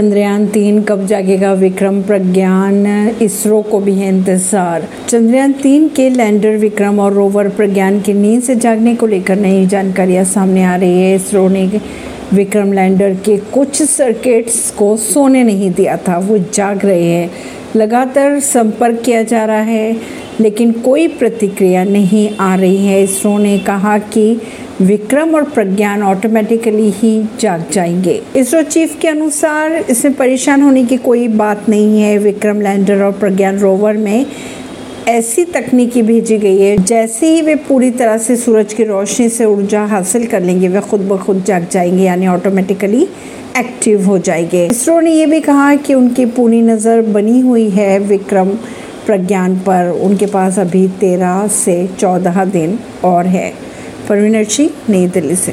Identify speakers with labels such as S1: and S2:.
S1: चंद्रयान तीन कब जागेगा विक्रम? प्रज्ञान इसरो को भी है इंतज़ार। चंद्रयान तीन के लैंडर विक्रम और रोवर प्रज्ञान की नींद से जागने को लेकर नई जानकारियाँ सामने आ रही है। इसरो ने विक्रम लैंडर के कुछ सर्किट्स को सोने नहीं दिया था, वो जाग रहे हैं। लगातार संपर्क किया जा रहा है, लेकिन कोई प्रतिक्रिया नहीं आ रही है। इसरो ने कहा कि विक्रम और प्रज्ञान ऑटोमेटिकली ही जाग जाएँगे। इसरो चीफ के अनुसार इसमें परेशान होने की कोई बात नहीं है। विक्रम लैंडर और प्रज्ञान रोवर में ऐसी तकनीकी भेजी गई है, जैसे ही वे पूरी तरह से सूरज की रोशनी से ऊर्जा हासिल कर लेंगे, वे खुद ब खुद जाग जाएँगे, यानी ऑटोमेटिकली एक्टिव हो जाएँगे। इसरो ने यह भी कहा कि उनकी पूरी नज़र बनी हुई है विक्रम प्रज्ञान पर। उनके पास अभी तेरह से चौदह दिन और है। परवीन अर्शी नई दिल्ली से